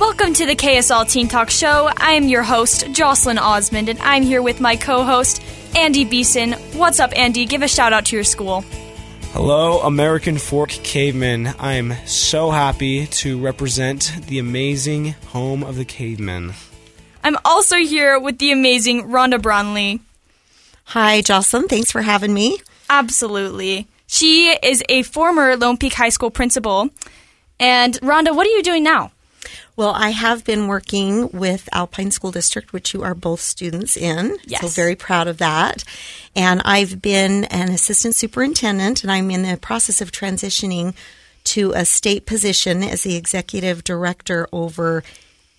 Welcome to the KSL Teen Talk Show. I am your host, Jocelyn Osmond, and I'm here with my co host, Andy Beeson. What's up, Andy? Give a shout out to your school. Hello, American Fork Cavemen. I'm so happy to represent the amazing home of the cavemen. I'm also here with the amazing Rhonda Bromley. Hi, Jocelyn. Thanks for having me. Absolutely. She is a former Lone Peak High School principal. And Rhonda, what are you doing now? Well, I have been working with Alpine School District, which you are both students in. Yes. So very proud of that. And I've been an assistant superintendent, and I'm in the process of transitioning to a state position as the executive director over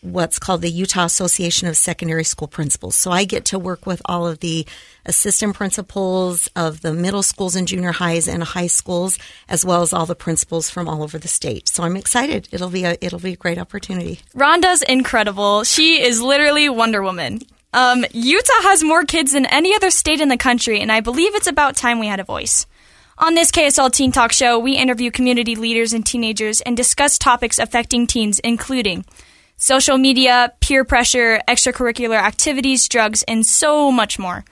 what's called the Utah Association of Secondary School Principals. So I get to work with all of the assistant principals of the middle schools and junior highs and high schools, as well as all the principals from all over the state. So I'm excited. It'll be a it'll be a great opportunity. Rhonda's incredible. She is literally Wonder Woman. Um, Utah has more kids than any other state in the country, and I believe it's about time we had a voice. On this KSL Teen Talk show, we interview community leaders and teenagers and discuss topics affecting teens, including social media, peer pressure, extracurricular activities, drugs, and so much more.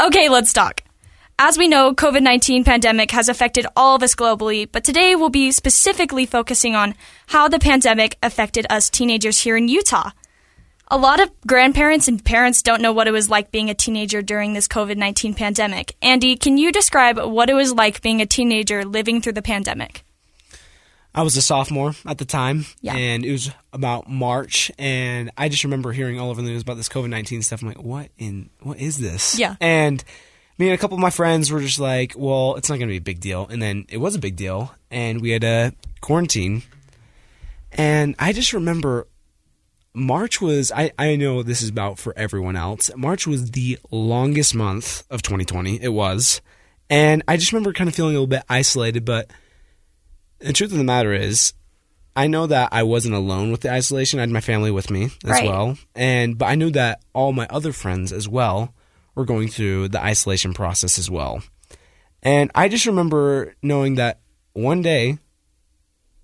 Okay, let's talk. As we know, COVID-19 pandemic has affected all of us globally, but today we'll be specifically focusing on how the pandemic affected us teenagers here in Utah. A lot of grandparents and parents don't know what it was like being a teenager during this COVID 19 pandemic. Andy, can you describe what it was like being a teenager living through the pandemic? I was a sophomore at the time, Yeah. and it was about March, and I just remember hearing all over the news about this COVID nineteen stuff. I'm like, what in what is this? Yeah. And me and a couple of my friends were just like, well, it's not going to be a big deal, and then it was a big deal, and we had a quarantine, and I just remember March was I, I know this is about for everyone else. March was the longest month of 2020. It was. And I just remember kind of feeling a little bit isolated, but the truth of the matter is I know that I wasn't alone with the isolation. I had my family with me as Right. well. And but I knew that all my other friends as well were going through the isolation process as well. And I just remember knowing that one day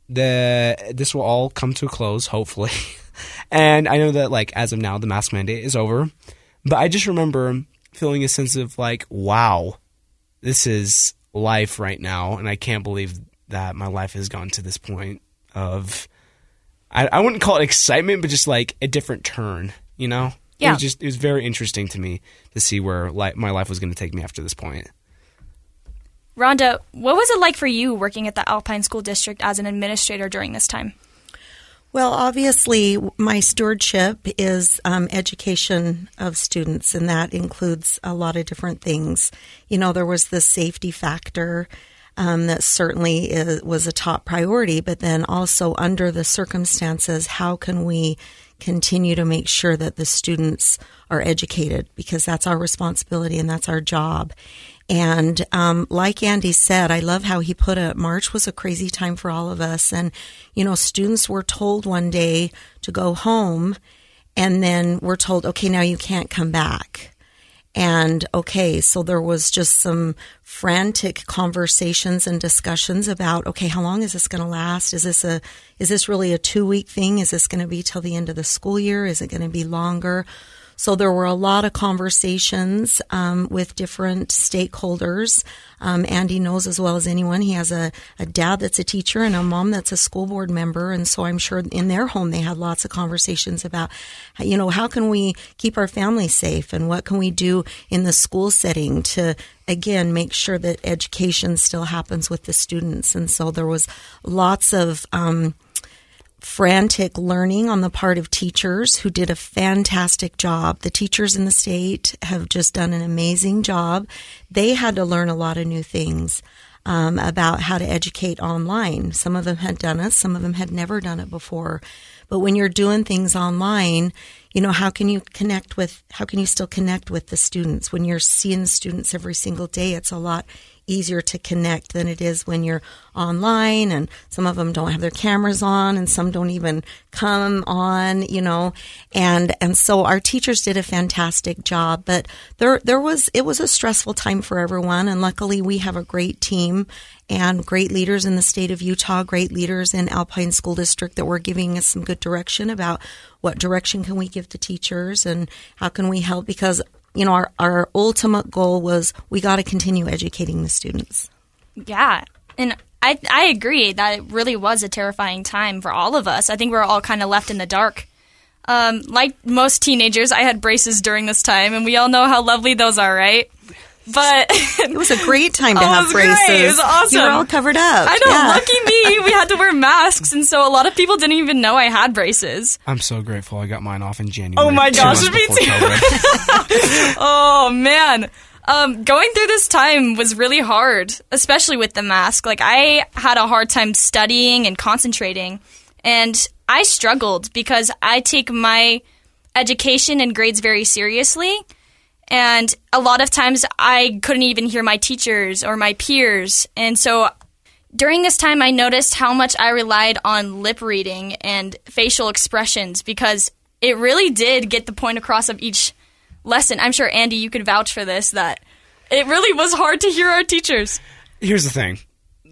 that this will all come to a close, hopefully. and I know that like as of now the mask mandate is over. But I just remember feeling a sense of like, wow, this is life right now, and I can't believe that my life has gone to this point of I, I wouldn't call it excitement, but just like a different turn, you know? It Yeah. was just it was very interesting to me to see where li- my life was going to take me after this point. Rhonda, what was it like for you working at the Alpine School District as an administrator during this time? Well, obviously, my stewardship is um, education of students, and that includes a lot of different things. You know, there was the safety factor um, that certainly is, was a top priority, but then also under the circumstances, how can we continue to make sure that the students are educated? Because that's our responsibility and that's our job. And um, like Andy said, I love how he put it. March was a crazy time for all of us. And, you know, students were told one day to go home, and then we're told, okay, now you can't come back. And okay, so there was just some frantic conversations and discussions about, okay, how long is this going to last? Is this a, is this really a two week thing? Is this going to be till the end of the school year? Is it going to be longer? So there were a lot of conversations um, with different stakeholders. Um, Andy knows as well as anyone. He has a, a dad that's a teacher and a mom that's a school board member, and so I'm sure in their home they had lots of conversations about, you know, how can we keep our family safe and what can we do in the school setting to again make sure that education still happens with the students. And so there was lots of. Um, frantic learning on the part of teachers who did a fantastic job. The teachers in the state have just done an amazing job. They had to learn a lot of new things um, about how to educate online. Some of them had done it, some of them had never done it before. But when you're doing things online, you know, how can you connect with, how can you still connect with the students? When you're seeing students every single day, it's a lot easier to connect than it is when you're online and some of them don't have their cameras on and some don't even come on, you know. And and so our teachers did a fantastic job, but there there was it was a stressful time for everyone and luckily we have a great team and great leaders in the state of Utah, great leaders in Alpine School District that were giving us some good direction about what direction can we give to teachers and how can we help because you know, our, our ultimate goal was we got to continue educating the students. Yeah. And I, I agree that it really was a terrifying time for all of us. I think we are all kind of left in the dark. Um, like most teenagers, I had braces during this time, and we all know how lovely those are, right? But it was a great time to oh, have braces. Great. It was awesome. You were all covered up. I know. Yeah. Lucky me. We had to wear masks, and so a lot of people didn't even know I had braces. I'm so grateful I got mine off in January. Oh my gosh, me too. oh man. Um, going through this time was really hard, especially with the mask. Like I had a hard time studying and concentrating, and I struggled because I take my education and grades very seriously. And a lot of times I couldn't even hear my teachers or my peers. And so during this time, I noticed how much I relied on lip reading and facial expressions because it really did get the point across of each lesson. I'm sure, Andy, you could vouch for this that it really was hard to hear our teachers. Here's the thing.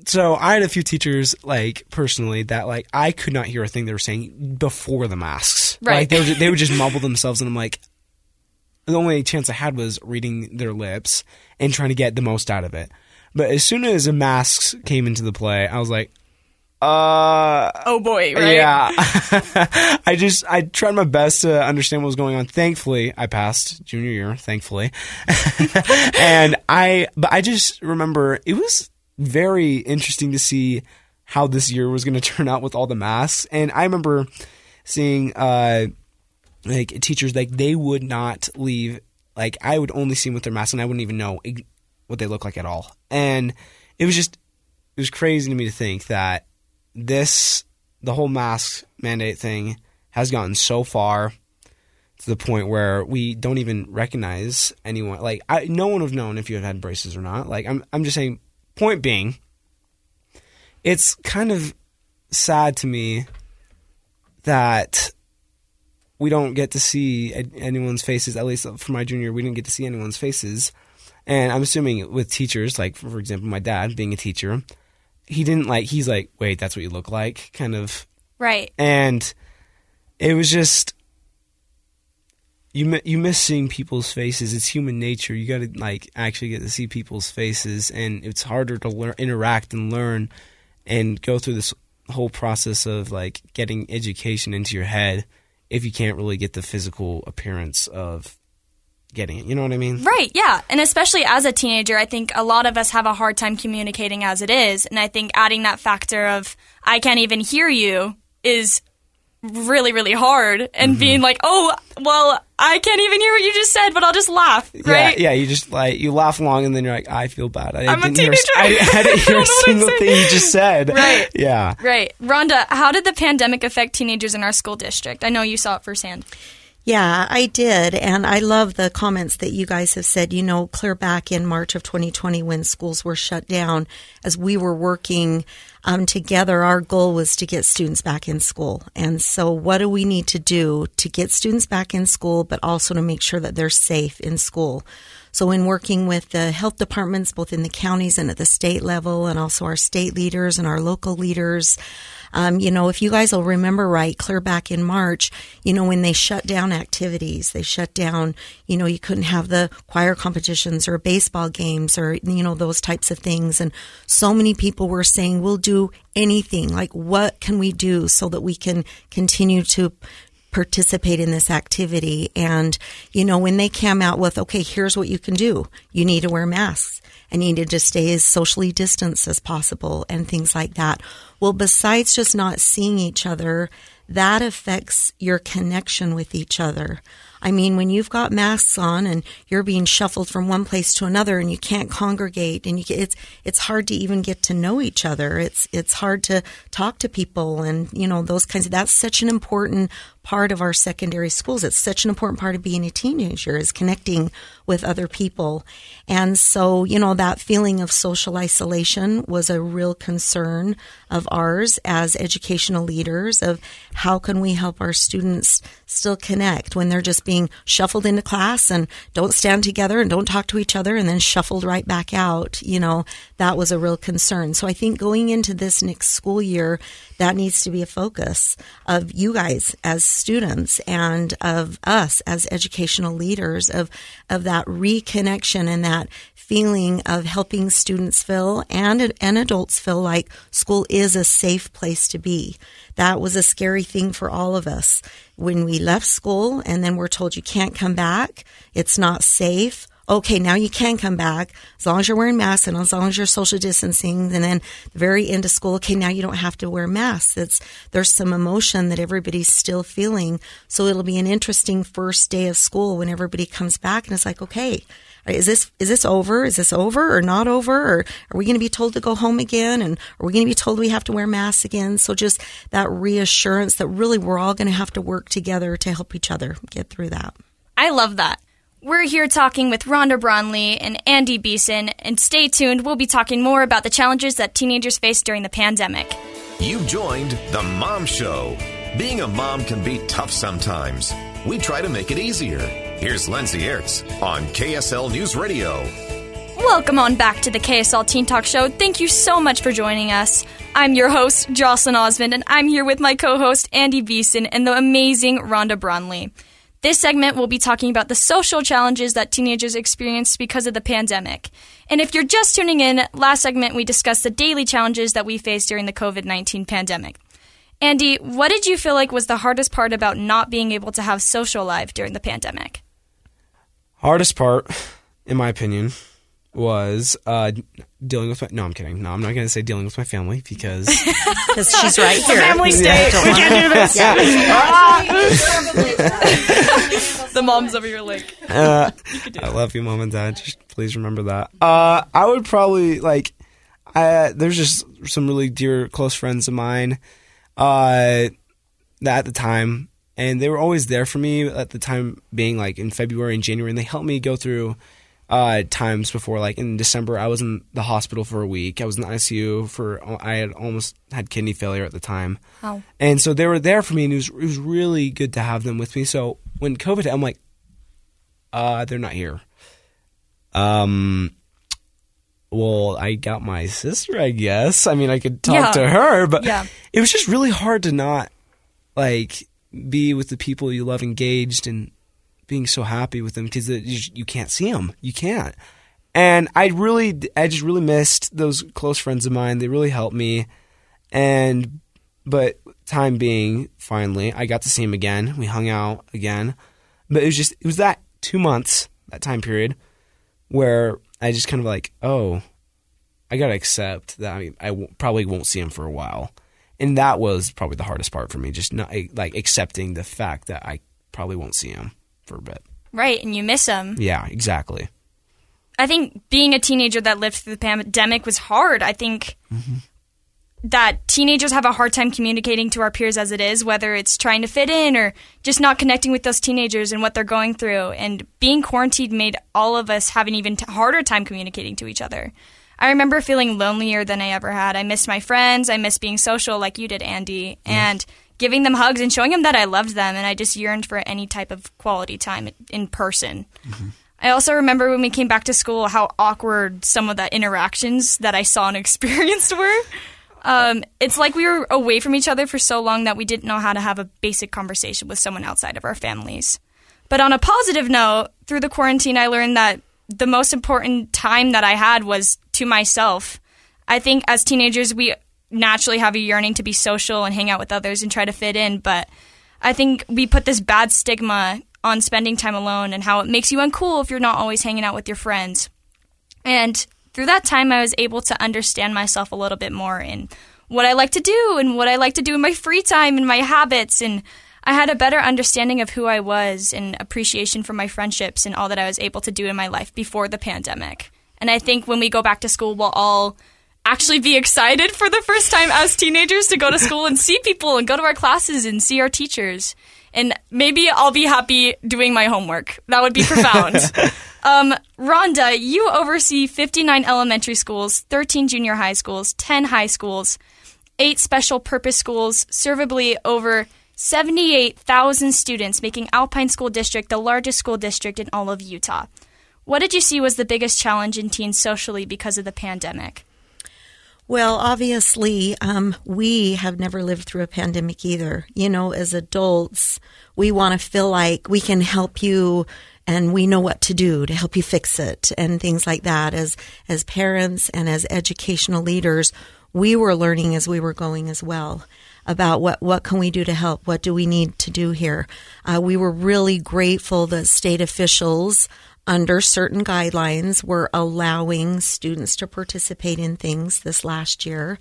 So I had a few teachers, like personally, that like I could not hear a thing they were saying before the masks. Right. Like they would, they would just mumble themselves, and I'm like, the only chance I had was reading their lips and trying to get the most out of it. But as soon as the masks came into the play, I was like, uh oh boy right? Yeah. I just i tried my best to understand what was going on. Thankfully i passed junior year thankfully. And i but i just remember it was very interesting to see how this year was going to turn out with all the masks. And i remember seeing uh like teachers like they would not leave like i would only see them with their masks and i wouldn't even know what they look like at all and it was just it was crazy to me to think that this the whole mask mandate thing has gotten so far to the point where we don't even recognize anyone. Like, I, no one would have known if you had had braces or not. Like, I'm, I'm just saying. Point being, it's kind of sad to me that we don't get to see anyone's faces. At least for my junior, we didn't get to see anyone's faces. And I'm assuming with teachers, like for example, my dad being a teacher, he didn't like he's like wait that's what you look like kind of right and it was just you you miss seeing people's faces it's human nature you got to like actually get to see people's faces and it's harder to learn interact and learn and go through this whole process of like getting education into your head if you can't really get the physical appearance of getting it. You know what I mean? Right, yeah. And especially as a teenager, I think a lot of us have a hard time communicating as it is. And I think adding that factor of, I can't even hear you is really, really hard. And mm-hmm. being like, oh, well, I can't even hear what you just said, but I'll just laugh, right? Yeah, yeah you just like, you laugh along and then you're like, I feel bad. I I'm didn't a teenager. Hear, I, I didn't hear a single thing you just said. Right. Yeah. Right. Rhonda, how did the pandemic affect teenagers in our school district? I know you saw it firsthand. Yeah, I did. And I love the comments that you guys have said, you know, clear back in March of 2020 when schools were shut down, as we were working um, together, our goal was to get students back in school. And so, what do we need to do to get students back in school, but also to make sure that they're safe in school? So, in working with the health departments, both in the counties and at the state level, and also our state leaders and our local leaders, um, you know, if you guys will remember right, clear back in March, you know, when they shut down activities, they shut down, you know, you couldn't have the choir competitions or baseball games or, you know, those types of things. And so many people were saying, we'll do anything. Like, what can we do so that we can continue to participate in this activity. And, you know, when they came out with, okay, here's what you can do. You need to wear masks and needed to stay as socially distanced as possible and things like that. Well, besides just not seeing each other, that affects your connection with each other. I mean, when you've got masks on and you're being shuffled from one place to another and you can't congregate and it's it's hard to even get to know each other. It's it's hard to talk to people and you know those kinds of that's such an important part of our secondary schools. It's such an important part of being a teenager is connecting with other people. And so, you know, that feeling of social isolation was a real concern of ours as educational leaders of how can we help our students still connect when they're just being shuffled into class and don't stand together and don't talk to each other and then shuffled right back out. You know, that was a real concern. So I think going into this next school year, that needs to be a focus of you guys as students and of us as educational leaders of, of that reconnection and that feeling of helping students feel and, and adults feel like school is a safe place to be. That was a scary thing for all of us when we left school and then we're told you can't come back. It's not safe okay, now you can come back as long as you're wearing masks and as long as you're social distancing. And then the very end of school, okay, now you don't have to wear masks. It's, there's some emotion that everybody's still feeling. So it'll be an interesting first day of school when everybody comes back and it's like, okay, is this is this over? Is this over or not over? Or are we going to be told to go home again? And are we going to be told we have to wear masks again? So just that reassurance that really we're all going to have to work together to help each other get through that. I love that. We're here talking with Rhonda Bromley and Andy Beeson, and stay tuned. We'll be talking more about the challenges that teenagers face during the pandemic. You've joined The Mom Show. Being a mom can be tough sometimes. We try to make it easier. Here's Lindsay Aerts on KSL News Radio. Welcome on back to the KSL Teen Talk Show. Thank you so much for joining us. I'm your host, Jocelyn Osmond, and I'm here with my co host, Andy Beeson, and the amazing Rhonda Bromley. This segment will be talking about the social challenges that teenagers experience because of the pandemic. And if you're just tuning in, last segment we discussed the daily challenges that we face during the COVID 19 pandemic. Andy, what did you feel like was the hardest part about not being able to have social life during the pandemic? Hardest part, in my opinion, was uh, dealing with my. No, I'm kidding. No, I'm not going to say dealing with my family because because she's right here. Family state. we can't do this. the mom's over your like. uh, I love you, mom and dad. Just please remember that. Uh, I would probably like. I, there's just some really dear close friends of mine uh, that at the time, and they were always there for me at the time, being like in February and January, and they helped me go through uh, times before. Like in December, I was in the hospital for a week. I was in the ICU for. I had almost had kidney failure at the time, Oh. and so they were there for me, and it was it was really good to have them with me. So when COVID, I'm like, uh, they're not here. Um. Well, I got my sister, I guess. I mean, I could talk Yeah. to her, but Yeah. it was just really hard to not like be with the people you love engaged and being so happy with them because you, can't see them. You can't. And I really, I just really missed those close friends of mine. They really helped me. And, but time being, finally, I got to see him again. We hung out again. But it was just, it was that two months, that time period, where I just kind of like, oh, I got to accept that I, I w- probably won't see him for a while. And that was probably the hardest part for me, just not like accepting the fact that I probably won't see him for a bit. Right, and you miss them. Yeah, exactly. I think being a teenager that lived through the pandemic was hard. I think mm-hmm. that teenagers have a hard time communicating to our peers as it is, whether it's trying to fit in or just not connecting with those teenagers and what they're going through. And being quarantined made all of us have an even t- harder time communicating to each other. I remember feeling lonelier than I ever had. I missed my friends. I missed being social like you did, Andy, and giving them hugs and showing them that I loved them. And I just yearned for any type of quality time in person. I also remember when we came back to school how awkward some of the interactions that I saw and experienced were. Um, it's like we were away from each other for so long that we didn't know how to have a basic conversation with someone outside of our families. But on a positive note, through the quarantine, I learned that the most important time that I had was to myself. I think as teenagers, we naturally have a yearning to be social and hang out with others and try to fit in, but I think we put this bad stigma on spending time alone and how it makes you uncool if you're not always hanging out with your friends. And through that time, I was able to understand myself a little bit more in what I like to do and what I like to do in my free time and my habits. And I had a better understanding of who I was and appreciation for my friendships and all that I was able to do in my life before the pandemic. And I think when we go back to school, we'll all actually be excited for the first time as teenagers to go to school and see people and go to our classes and see our teachers. And maybe I'll be happy doing my homework. That would be profound. um, Rhonda, you oversee 59 elementary schools, 13 junior high schools, 10 high schools, 8 special purpose schools, servably over 78,000 students, making Alpine School District the largest school district in all of Utah. What did you see was the biggest challenge in teens socially because of the pandemic? Well, obviously, um, we have never lived through a pandemic either. You know, as adults, we want to feel like we can help you and we know what to do to help you fix it and things like that. As, as parents and as educational leaders, we were learning as we were going as well about what, what can we do to help? What do we need to do here? Uh, we were really grateful that state officials under certain guidelines, we're allowing students to participate in things this last year.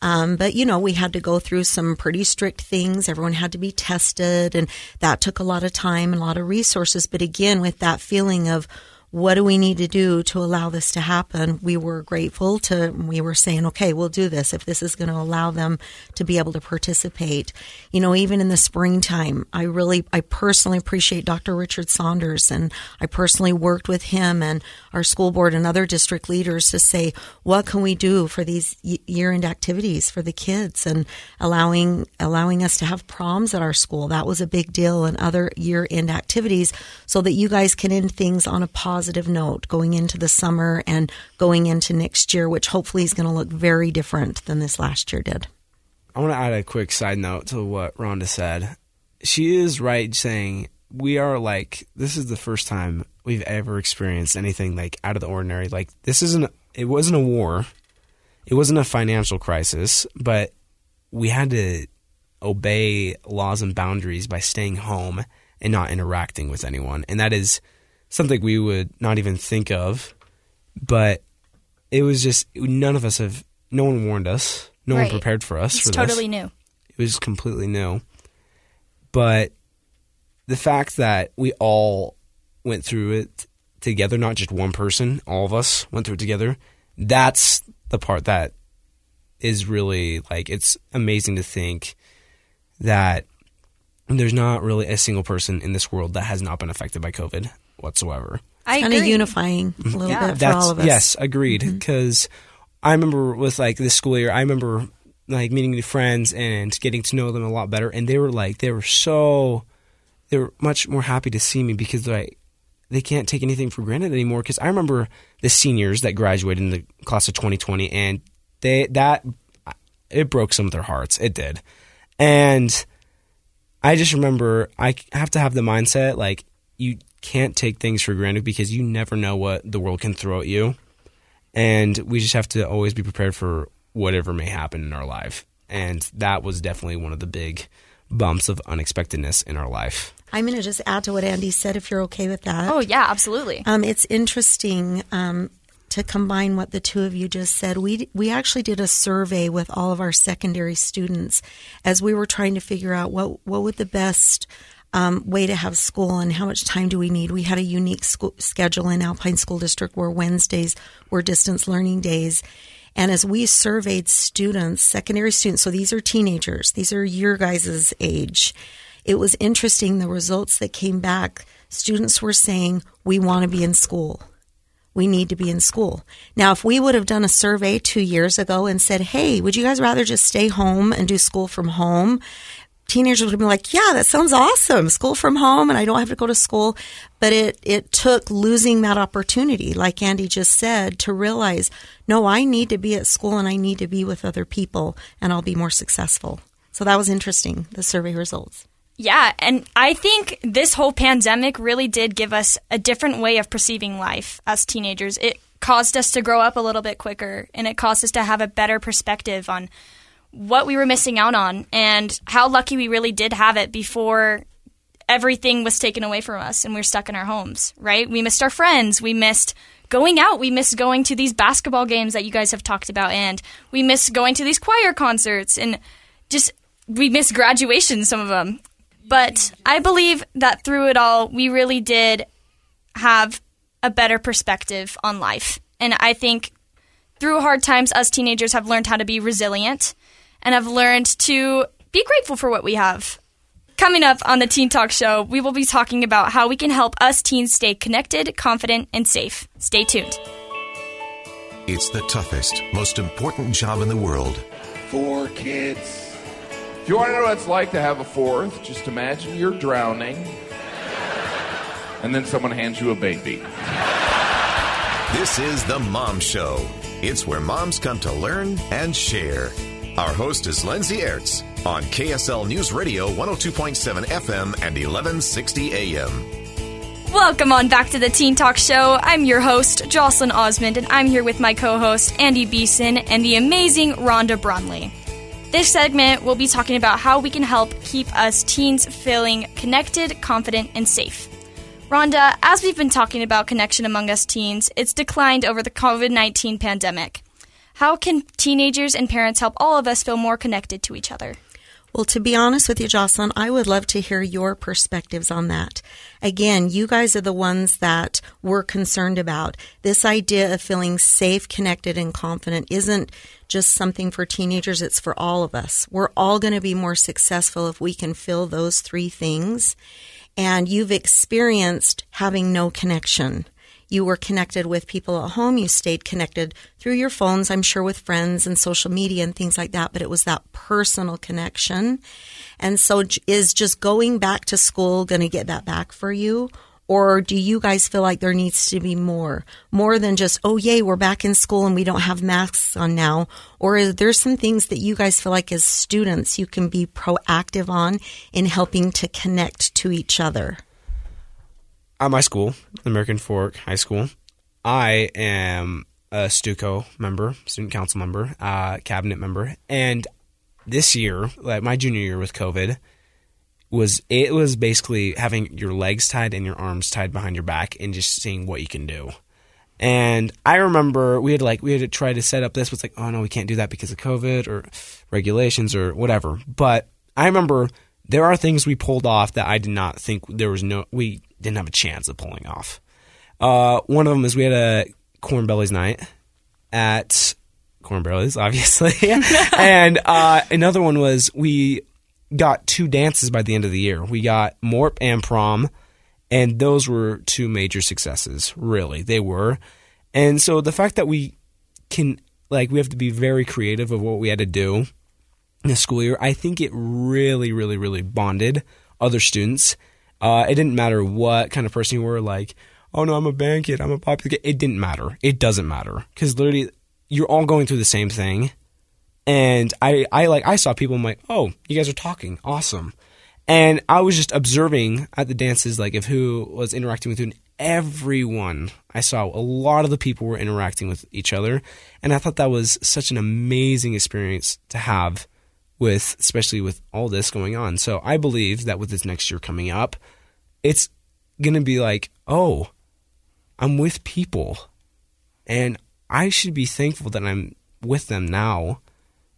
Um, but you know, we had to go through some pretty strict things. Everyone had to be tested, and that took a lot of time and a lot of resources. But again, with that feeling of what do we need to do to allow this to happen? We were grateful to, we were saying, okay, we'll do this if this is going to allow them to be able to participate. You know, even in the springtime, I really, I personally appreciate Dr. Richard Saunders and I personally worked with him and our school board and other district leaders to say, what can we do for these year end activities for the kids and allowing, allowing us to have proms at our school. That was a big deal and other year end activities so that you guys can end things on a positive positive note going into the summer and going into next year, which hopefully is going to look very different than this last year did. I want to add a quick side note to what Rhonda said. She is right saying we are like this is the first time we've ever experienced anything like out of the ordinary. Like this isn't it wasn't a war. It wasn't a financial crisis, but we had to obey laws and boundaries by staying home and not interacting with anyone. And that is something we would not even think of. But it was just none of us have. No one warned us. No Right. one prepared for us. It's for totally this. new. It was completely new. But the fact that we all went through it together, not just one person, all of us went through it together, that's the part that is really like it's amazing to think that there's not really a single person in this world that has not been affected by COVID whatsoever. I Kind of unifying a little Yeah. bit for That's all of us. yes, agreed. Mm-hmm. Because I remember with like this school year, I remember like meeting new friends and getting to know them a lot better, and they were like they were so they were much more happy to see me because like they can't take anything for granted anymore. Because I remember the seniors that graduated in the class of 2020, and they that it broke some of their hearts. It did, and I just remember I have to have the mindset like you can't take things for granted because you never know what the world can throw at you. And we just have to always be prepared for whatever may happen in our life. And that was definitely one of the big bumps of unexpectedness in our life. I'm going to just add to what Andy said, if you're okay with that. Oh yeah, absolutely. Um, it's interesting um, to combine what the two of you just said. We we actually did a survey with all of our secondary students as we were trying to figure out what what would the best um, way to have school and how much time do we need. We had a unique school schedule in Alpine School District where Wednesdays were distance learning days. And as we surveyed students, secondary students, so these are teenagers, these are your guys' age, it was interesting the results that came back. Students were saying, We want to be in school. We need to be in school. Now, if we would have done a survey two years ago and said, Hey, would you guys rather just stay home and do school from home? Teenagers would been like, Yeah, that sounds awesome. School from home and I don't have to go to school. But it, it took losing that opportunity, like Andy just said, to realize, no, I need to be at school and I need to be with other people and I'll be more successful. So that was interesting, the survey results. Yeah, and I think this whole pandemic really did give us a different way of perceiving life as teenagers. It caused us to grow up a little bit quicker, and it caused us to have a better perspective on what we were missing out on and how lucky we really did have it before everything was taken away from us and we were stuck in our homes, right? We missed our friends. We missed going out. We missed going to these basketball games that you guys have talked about. And we missed going to these choir concerts and just we missed graduation, some of them. But I believe that through it all, we really did have a better perspective on life. And I think through hard times, us teenagers have learned how to be resilient and have learned to be grateful for what we have. Coming up on the Teen Talk Show, we will be talking about how we can help us teens stay connected, confident, and safe. Stay tuned. It's the toughest, most important job in the world. Four kids. If you want to know what it's like to have a fourth, just imagine you're drowning, and then someone hands you a baby. This is The Mom Show. It's where moms come to learn and share. Our host is Lindsay Aerts on KSL News Radio 102.7 FM and 1160 AM. Welcome on back to the Teen Talk Show. I'm your host, Jocelyn Osmond, and I'm here with my co host, Andy Beeson, and the amazing Rhonda Bromley. This segment, we'll be talking about how we can help keep us teens feeling connected, confident, and safe. Rhonda, as we've been talking about connection among us teens, it's declined over the COVID 19 pandemic. How can teenagers and parents help all of us feel more connected to each other? Well, to be honest with you, Jocelyn, I would love to hear your perspectives on that. Again, you guys are the ones that we're concerned about. This idea of feeling safe, connected, and confident isn't just something for teenagers, it's for all of us. We're all going to be more successful if we can feel those three things. And you've experienced having no connection you were connected with people at home. You stayed connected through your phones, I'm sure, with friends and social media and things like that. But it was that personal connection. And so, is just going back to school going to get that back for you? Or do you guys feel like there needs to be more? More than just, oh, yay, we're back in school and we don't have masks on now? Or is there some things that you guys feel like as students you can be proactive on in helping to connect to each other? At my school, American Fork High School, I am a STUCO member, student council member, uh, cabinet member, and this year, like my junior year with COVID, was it was basically having your legs tied and your arms tied behind your back and just seeing what you can do. And I remember we had like we had to try to set up this. Was like, oh no, we can't do that because of COVID or regulations or whatever. But I remember there are things we pulled off that I did not think there was no we didn't have a chance of pulling off. Uh, one of them is we had a Cornbellies night at Cornbellies, obviously, and uh, another one was we got two dances by the end of the year. We got Morp and prom, and those were two major successes. Really, they were. And so the fact that we can like we have to be very creative of what we had to do in the school year, I think it really, really, really bonded other students uh, it didn't matter what kind of person you were, like, oh no, I'm a band kid, I'm a popular kid. It didn't matter. It doesn't matter because literally you're all going through the same thing. And I, I like, I saw people. I'm like, oh, you guys are talking, awesome. And I was just observing at the dances, like, of who was interacting with who. And everyone I saw, a lot of the people were interacting with each other, and I thought that was such an amazing experience to have with especially with all this going on. So I believe that with this next year coming up, it's going to be like, "Oh, I'm with people." And I should be thankful that I'm with them now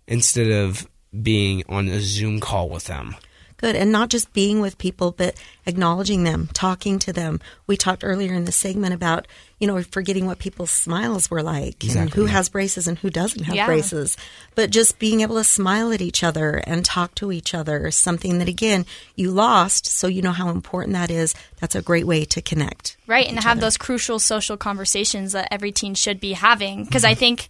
instead of being on a Zoom call with them. Good. And not just being with people, but acknowledging them, talking to them. We talked earlier in the segment about, you know, forgetting what people's smiles were like exactly. and who has braces and who doesn't have yeah. braces. But just being able to smile at each other and talk to each other is something that, again, you lost. So you know how important that is. That's a great way to connect. Right. And have other. those crucial social conversations that every teen should be having. Because mm-hmm. I think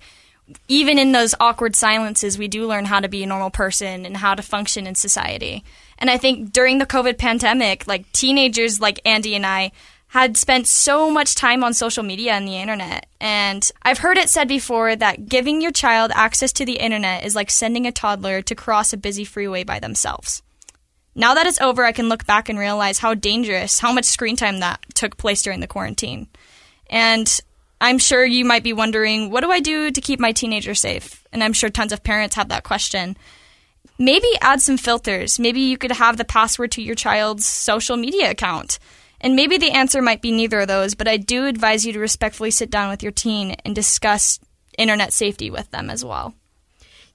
even in those awkward silences, we do learn how to be a normal person and how to function in society. And I think during the COVID pandemic, like teenagers like Andy and I had spent so much time on social media and the internet. And I've heard it said before that giving your child access to the internet is like sending a toddler to cross a busy freeway by themselves. Now that it's over, I can look back and realize how dangerous, how much screen time that took place during the quarantine. And I'm sure you might be wondering, what do I do to keep my teenager safe? And I'm sure tons of parents have that question maybe add some filters. Maybe you could have the password to your child's social media account. And maybe the answer might be neither of those, but I do advise you to respectfully sit down with your teen and discuss internet safety with them as well.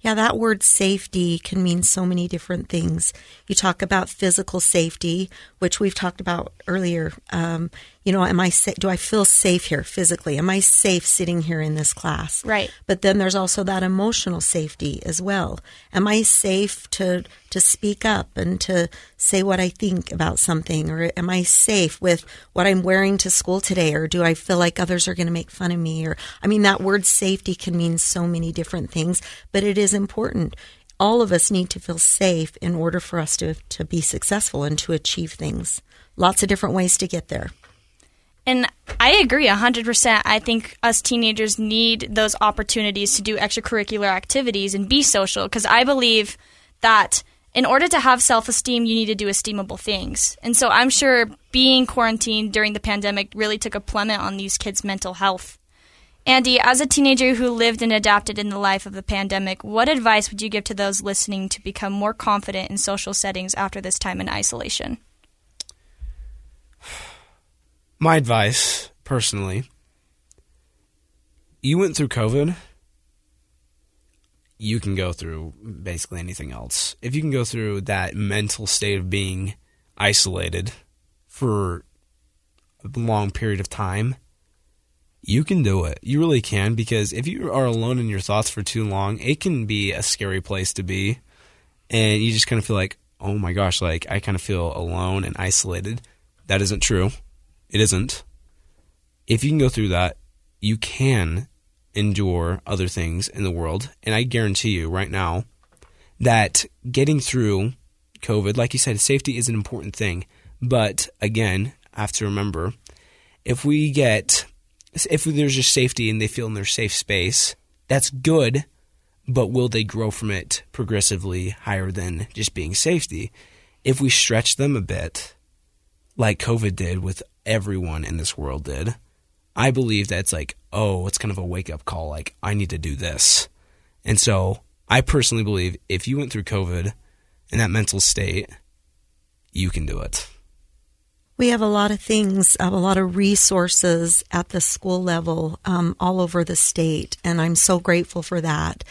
Yeah, that word safety can mean so many different things. You talk about physical safety, which we've talked about earlier. Um, you know, am I sa- do I feel safe here physically? Am I safe sitting here in this class? Right. But then there's also that emotional safety as well. Am I safe to to speak up and to say what I think about something, or am I safe with what I'm wearing to school today, or do I feel like others are going to make fun of me? Or I mean, that word safety can mean so many different things, but it is important. All of us need to feel safe in order for us to to be successful and to achieve things. Lots of different ways to get there. And I agree 100%. I think us teenagers need those opportunities to do extracurricular activities and be social because I believe that in order to have self esteem, you need to do esteemable things. And so I'm sure being quarantined during the pandemic really took a plummet on these kids' mental health. Andy, as a teenager who lived and adapted in the life of the pandemic, what advice would you give to those listening to become more confident in social settings after this time in isolation? My advice, personally, you went through COVID, you can go through basically anything else. If you can go through that mental state of being isolated for a long period of time, you can do it. You really can because if you are alone in your thoughts for too long, it can be a scary place to be. And you just kind of feel like, oh my gosh, like I kind of feel alone and isolated. That isn't true. It isn't. If you can go through that, you can endure other things in the world. And I guarantee you right now that getting through COVID, like you said, safety is an important thing. But again, I have to remember if we get, if there's just safety and they feel in their safe space, that's good. But will they grow from it progressively higher than just being safety? If we stretch them a bit, like COVID did with everyone in this world did, I believe that it's like, oh, it's kind of a wake up call. Like, I need to do this. And so I personally believe if you went through COVID in that mental state, you can do it. We have a lot of things, a lot of resources at the school level um, all over the state, and I'm so grateful for that.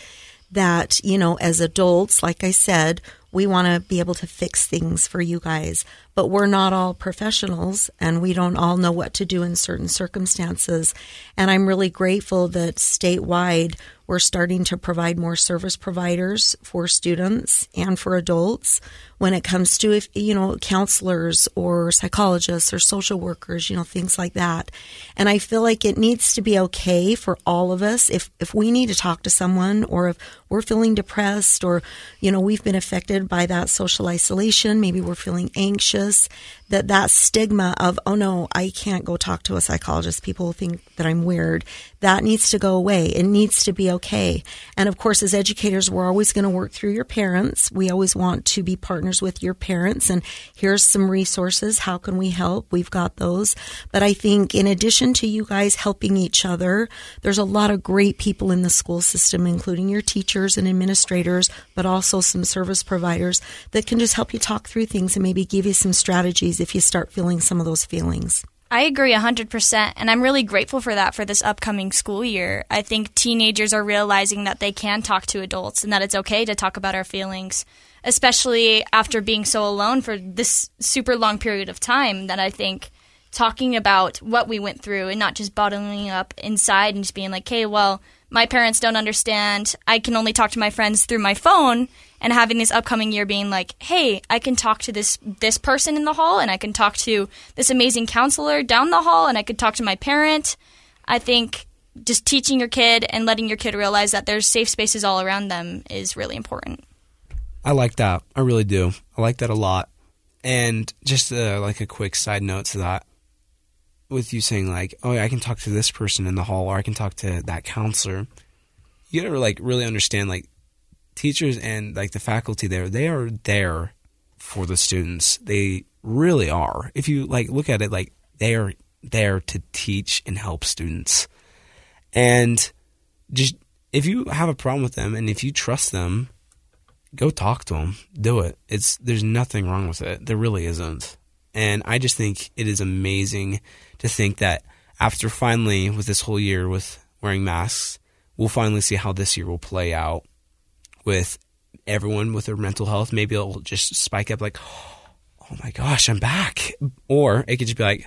That, you know, as adults, like I said, we want to be able to fix things for you guys, but we're not all professionals and we don't all know what to do in certain circumstances. And I'm really grateful that statewide we're starting to provide more service providers for students and for adults when it comes to if you know counselors or psychologists or social workers, you know things like that. And I feel like it needs to be okay for all of us if if we need to talk to someone or if we're feeling depressed or you know we've been affected by that social isolation, maybe we're feeling anxious, that that stigma of oh no i can't go talk to a psychologist. People think that i'm weird. That needs to go away. It needs to be okay. And of course as educators we're always going to work through your parents. We always want to be partners with your parents. And here's some resources. How can we help? We've got those. But i think in addition to you guys helping each other there's a lot of great people in the school system including your teachers and administrators but also some service providers that can just help you talk through things and maybe give you some strategies if you start feeling some of those feelings. I agree 100%, and I'm really grateful for that for this upcoming school year. I think teenagers are realizing that they can talk to adults and that it's okay to talk about our feelings, especially after being so alone for this super long period of time. That I think talking about what we went through and not just bottling up inside and just being like, hey, well, my parents don't understand. I can only talk to my friends through my phone and having this upcoming year being like, hey, I can talk to this this person in the hall and I can talk to this amazing counselor down the hall and I could talk to my parent. I think just teaching your kid and letting your kid realize that there's safe spaces all around them is really important. I like that. I really do. I like that a lot. And just uh, like a quick side note to that, with you saying like, "Oh, I can talk to this person in the hall, or I can talk to that counselor," you gotta like really understand like teachers and like the faculty there, they are there for the students. They really are. If you like look at it like they are there to teach and help students. And just if you have a problem with them and if you trust them, go talk to them. Do it. It's there's nothing wrong with it. There really isn't. And I just think it is amazing to think that after finally with this whole year with wearing masks, we'll finally see how this year will play out with everyone with their mental health. Maybe it'll just spike up like, oh my gosh, I'm back. Or it could just be like,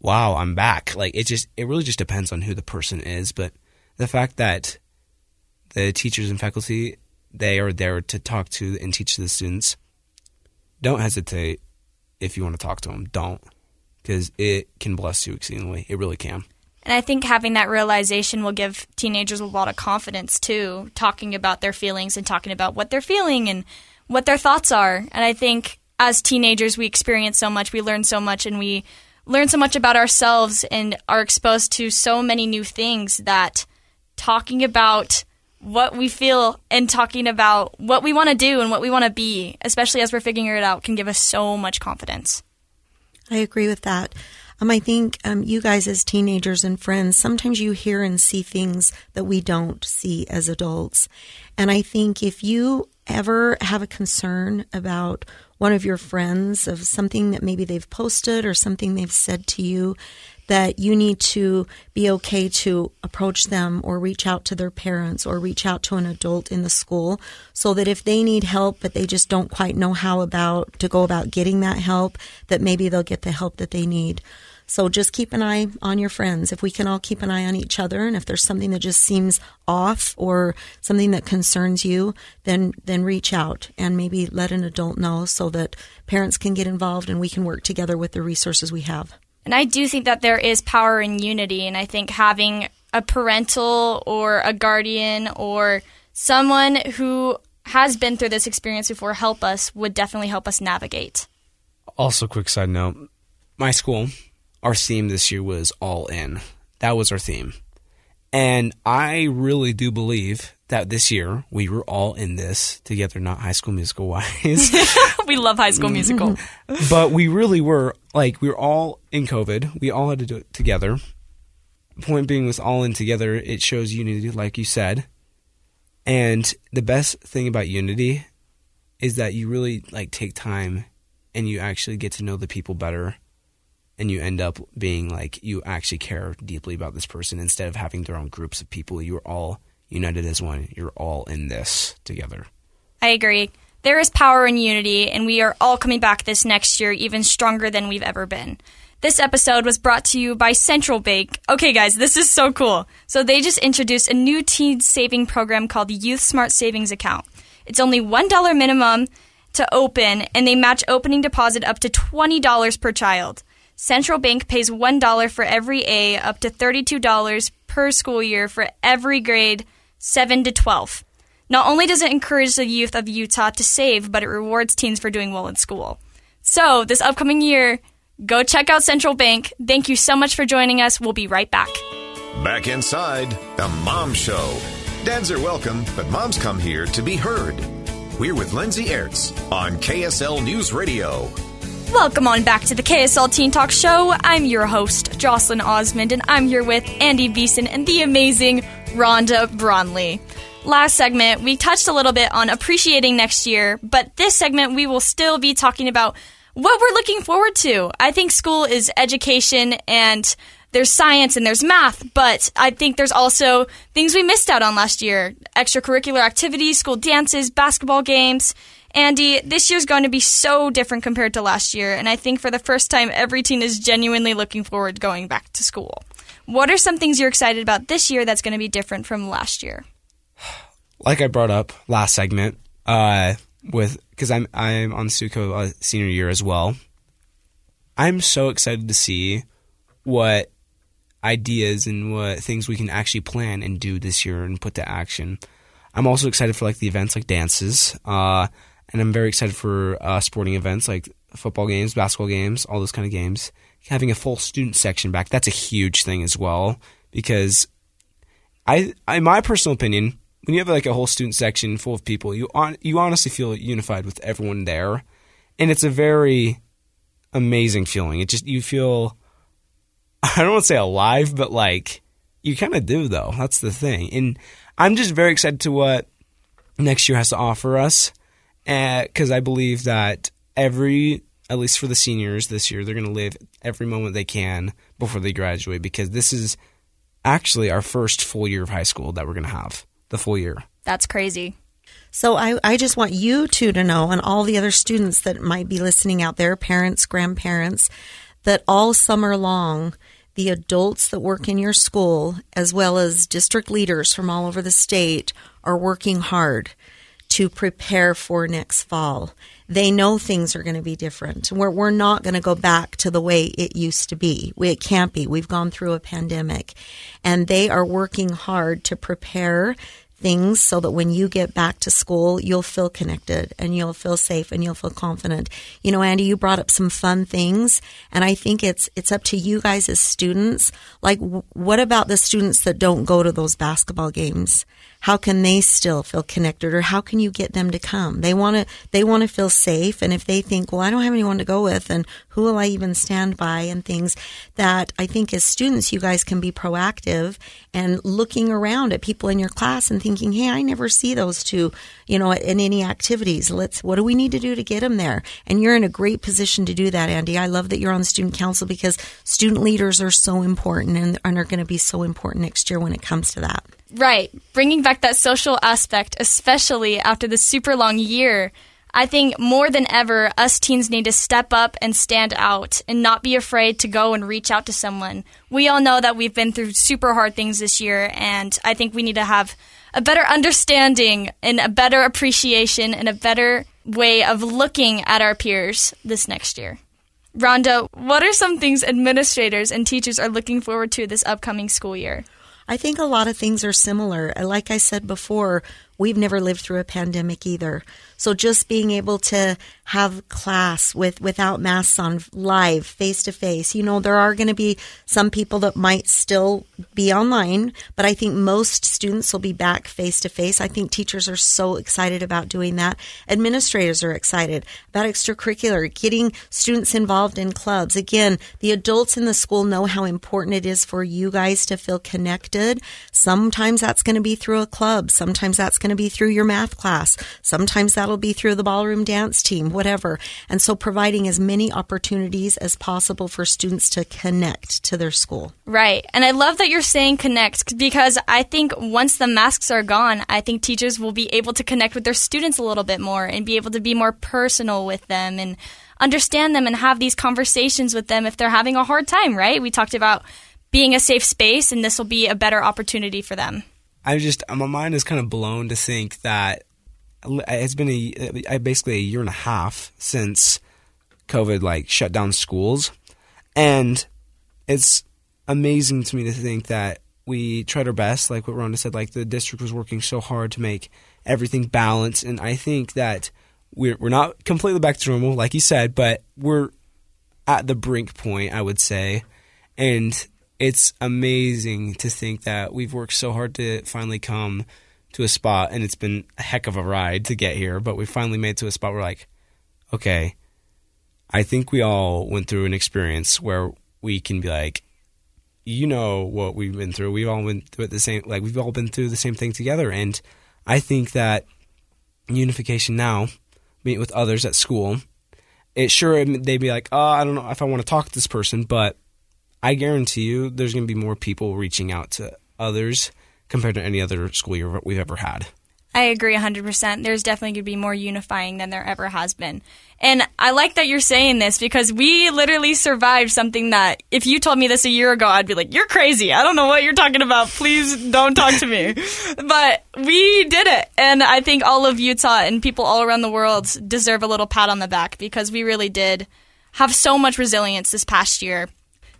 wow, I'm back. Like it just, it really just depends on who the person is. But the fact that the teachers and faculty, they are there to talk to and teach the students, don't hesitate if you want to talk to them. Don't. Because it can bless you exceedingly. It really can. And I think having that realization will give teenagers a lot of confidence too, talking about their feelings and talking about what they're feeling and what their thoughts are. And I think as teenagers, we experience so much, we learn so much, and we learn so much about ourselves and are exposed to so many new things that talking about what we feel and talking about what we want to do and what we want to be, especially as we're figuring it out, can give us so much confidence. I agree with that. Um, I think um, you guys, as teenagers and friends, sometimes you hear and see things that we don't see as adults. And I think if you ever have a concern about one of your friends of something that maybe they've posted or something they've said to you, that you need to be okay to approach them or reach out to their parents or reach out to an adult in the school so that if they need help but they just don't quite know how about to go about getting that help that maybe they'll get the help that they need so just keep an eye on your friends. If we can all keep an eye on each other, and if there's something that just seems off or something that concerns you, then then reach out and maybe let an adult know so that parents can get involved and we can work together with the resources we have. And I do think that there is power in unity, and I think having a parental or a guardian or someone who has been through this experience before help us would definitely help us navigate. Also, quick side note my school, our theme this year was all in. That was our theme. And I really do believe that this year we were all in this together, not high school musical wise. we love high school musical. but we really were like, we were all in COVID. We all had to do it together. Point being, with all in together, it shows unity, like you said. And the best thing about unity is that you really like take time and you actually get to know the people better and you end up being like you actually care deeply about this person instead of having their own groups of people you're all united as one you're all in this together I agree. There is power in unity, and we are all coming back this next year even stronger than we've ever been. This episode was brought to you by Central Bank. Okay, guys, this is so cool. So, they just introduced a new teen saving program called the Youth Smart Savings Account. It's only $1 minimum to open, and they match opening deposit up to $20 per child. Central Bank pays $1 for every A, up to $32 per school year for every grade 7 to 12. Not only does it encourage the youth of Utah to save, but it rewards teens for doing well in school. So, this upcoming year, go check out Central Bank. Thank you so much for joining us. We'll be right back. Back inside the Mom Show. Dads are welcome, but moms come here to be heard. We're with Lindsay Aerts on KSL News Radio. Welcome on back to the KSL Teen Talk Show. I'm your host, Jocelyn Osmond, and I'm here with Andy Beeson and the amazing Ronda Bromley. Last segment, we touched a little bit on appreciating next year, but this segment we will still be talking about what we're looking forward to. I think school is education and there's science and there's math, but I think there's also things we missed out on last year extracurricular activities, school dances, basketball games. Andy, this year's going to be so different compared to last year, and I think for the first time, every teen is genuinely looking forward to going back to school. What are some things you're excited about this year that's going to be different from last year? like I brought up last segment, uh, with because I'm I'm on Suco uh, senior year as well. I'm so excited to see what ideas and what things we can actually plan and do this year and put to action. I'm also excited for like the events like dances, uh, and I'm very excited for uh, sporting events like football games, basketball games, all those kind of games. Having a full student section back, that's a huge thing as well because I, in my personal opinion, when you have like a whole student section full of people, you on, you honestly feel unified with everyone there, and it's a very amazing feeling. It just you feel I don't want to say alive, but like you kind of do though. That's the thing, and I'm just very excited to what next year has to offer us, eh, because I believe that every at least for the seniors this year, they're going to live every moment they can before they graduate because this is actually our first full year of high school that we're going to have the full year. That's crazy. So I, I just want you two to know, and all the other students that might be listening out there, parents, grandparents, that all summer long, the adults that work in your school, as well as district leaders from all over the state, are working hard to prepare for next fall. They know things are going to be different. We're, we're not going to go back to the way it used to be. We, it can't be. We've gone through a pandemic. And they are working hard to prepare things so that when you get back to school, you'll feel connected and you'll feel safe and you'll feel confident. You know, Andy, you brought up some fun things and I think it's, it's up to you guys as students. Like, what about the students that don't go to those basketball games? How can they still feel connected or how can you get them to come? They want to they want to feel safe and if they think well i don't have anyone to go with and who will i even stand by? and things that i think as students you guys can be proactive and looking around at people in your class and thinking hey i never see those two you know in any activities. Let's what do we need to do to get them there? And you're in a great position to do that andy. I love that you're on student council because student leaders are so important and, and are going to be so important next year when it comes to that Right. Bringing back that social aspect, especially after the super long year. I think more than ever, us teens need to step up and stand out and not be afraid to go and reach out to someone. We all know that we've been through super hard things this year, and I think we need to have a better understanding and a better appreciation and a better way of looking at our peers this next year. Ronda, what are some things administrators and teachers are looking forward to this upcoming school year? I think a lot of things are similar. Like I said before, we've never lived through a pandemic either. So just being able to have class with without masks on live face to face. You know, there are going to be some people that might still be online, but I think most students will be back face to face. I think teachers are so excited about doing that. Administrators are excited about extracurricular, getting students involved in clubs. Again, the adults in the school know how important it is for you guys to feel connected. Sometimes that's going to be through a club. Sometimes that's going to be through your math class. Sometimes that that'll be through the ballroom dance team, whatever. And so providing as many opportunities as possible for students to connect to their school. Right. And I love that you're saying connect because I think once the masks are gone, I think teachers will be able to connect with their students a little bit more and be able to be more personal with them and understand them and have these conversations with them if they're having a hard time, right? We talked about being a safe space and this will be a better opportunity for them. I just my mind is kind of blown to think that it's been a uh, uh, basically a year and a half since COVID like shut down schools, and it's amazing to me to think that we tried our best. Like what Ronda said, like the district was working so hard to make everything balanced, and I think that we're we're not completely back to normal, like you said, but we're at the brink point, I would say, and it's amazing to think that we've worked so hard to finally come to a spot, and it's been a heck of a ride to get here. But we finally made to a spot where, like, okay, I think we all went through an experience where we can be like, you know what we've been through. We've all been through the same, like we've all been through the same thing together. And I think that unification now, meet with others at school, it sure they'd be like, oh, I don't know if I want to talk to this person, but I guarantee you, there's going to be more people reaching out to others compared to any other school year we've ever had. I agree 100%. There's definitely going to be more unifying than there ever has been. And I like that you're saying this because we literally survived something that if you told me this a year ago, I'd be like, you're crazy. I don't know what you're talking about. Please don't talk to me. but we did it. And I think all of Utah and people all around the world deserve a little pat on the back because we really did have so much resilience this past year.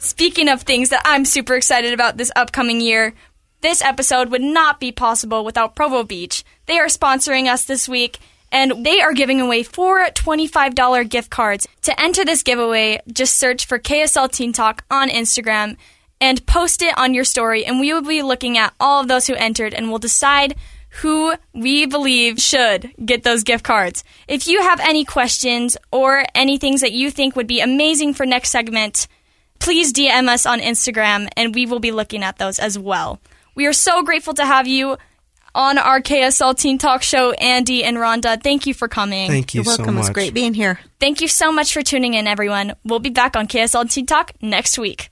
Speaking of things that I'm super excited about this upcoming year, this episode would not be possible without Provo Beach. They are sponsoring us this week, and they are giving away four $25 gift cards. To enter this giveaway, just search for KSL Teen Talk on Instagram and post it on your story, and we will be looking at all of those who entered and we'll decide who we believe should get those gift cards. If you have any questions or any things that you think would be amazing for next segment, please DM us on Instagram and we will be looking at those as well. We are so grateful to have you on our KSL Teen Talk show, Andy and Ronda. Thank you for coming. Thank you You're welcome. so much. It was great being here. Thank you so much for tuning in, everyone. We'll be back on KSL Teen Talk next week.